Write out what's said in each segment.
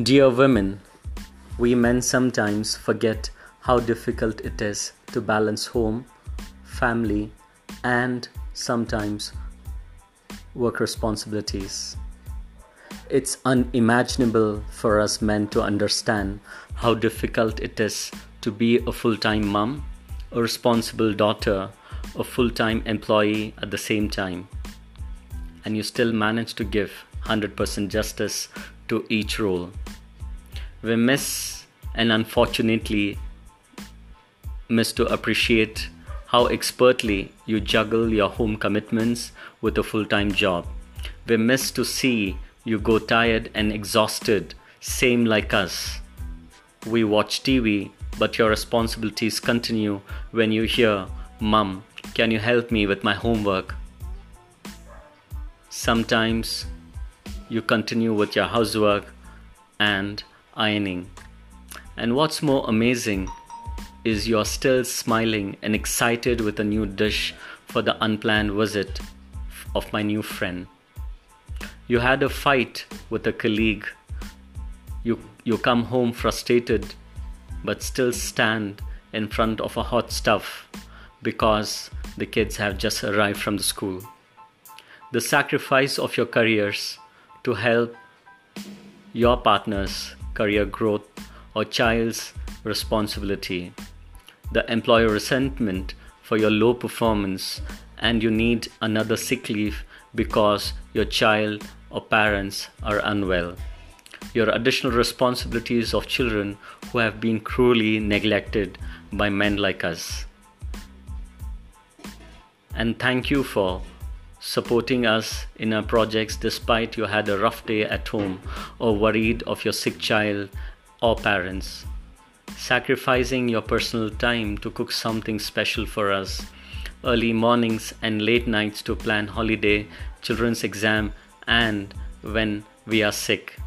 Dear women, we men sometimes forget how difficult it is to balance home, family, and sometimes work responsibilities. It's unimaginable for us men to understand how difficult it is to be a full time mom, a responsible daughter, a full time employee at the same time. And you still manage to give 100% justice to each role. We miss and unfortunately miss to appreciate how expertly you juggle your home commitments with a full time job. We miss to see you go tired and exhausted, same like us. We watch TV, but your responsibilities continue when you hear, Mum, can you help me with my homework? Sometimes you continue with your housework and ironing. And what's more amazing is you're still smiling and excited with a new dish for the unplanned visit of my new friend. You had a fight with a colleague. You, you come home frustrated, but still stand in front of a hot stuff because the kids have just arrived from the school. The sacrifice of your careers to help your partner's career growth or child's responsibility, the employer resentment for your low performance, and you need another sick leave because your child or parents are unwell. Your additional responsibilities of children who have been cruelly neglected by men like us. And thank you for supporting us in our projects despite you had a rough day at home or worried of your sick child or parents. Sacrificing your personal time to cook something special for us, early mornings and late nights to plan holiday, children's exam, and when we are sick.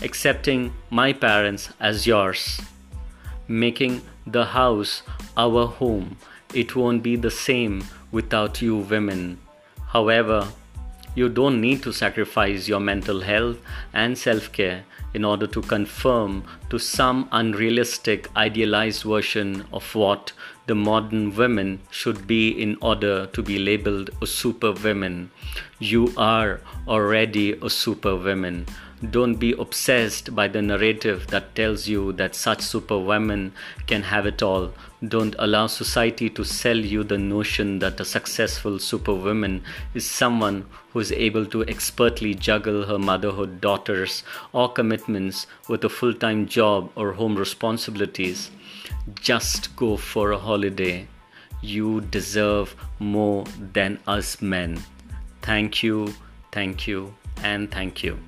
Accepting my parents as yours. Making the house our home. It won't be the same without you women. However, you don't need to sacrifice your mental health and self care in order to conform to some unrealistic, idealized version of what the modern women should be in order to be labeled a super woman. You are already a super woman. Don't be obsessed by the narrative that tells you that such superwomen can have it all. Don't allow society to sell you the notion that a successful superwoman is someone who is able to expertly juggle her motherhood, daughters, or commitments with a full time job or home responsibilities. Just go for a holiday. You deserve more than us men. Thank you, thank you, and thank you.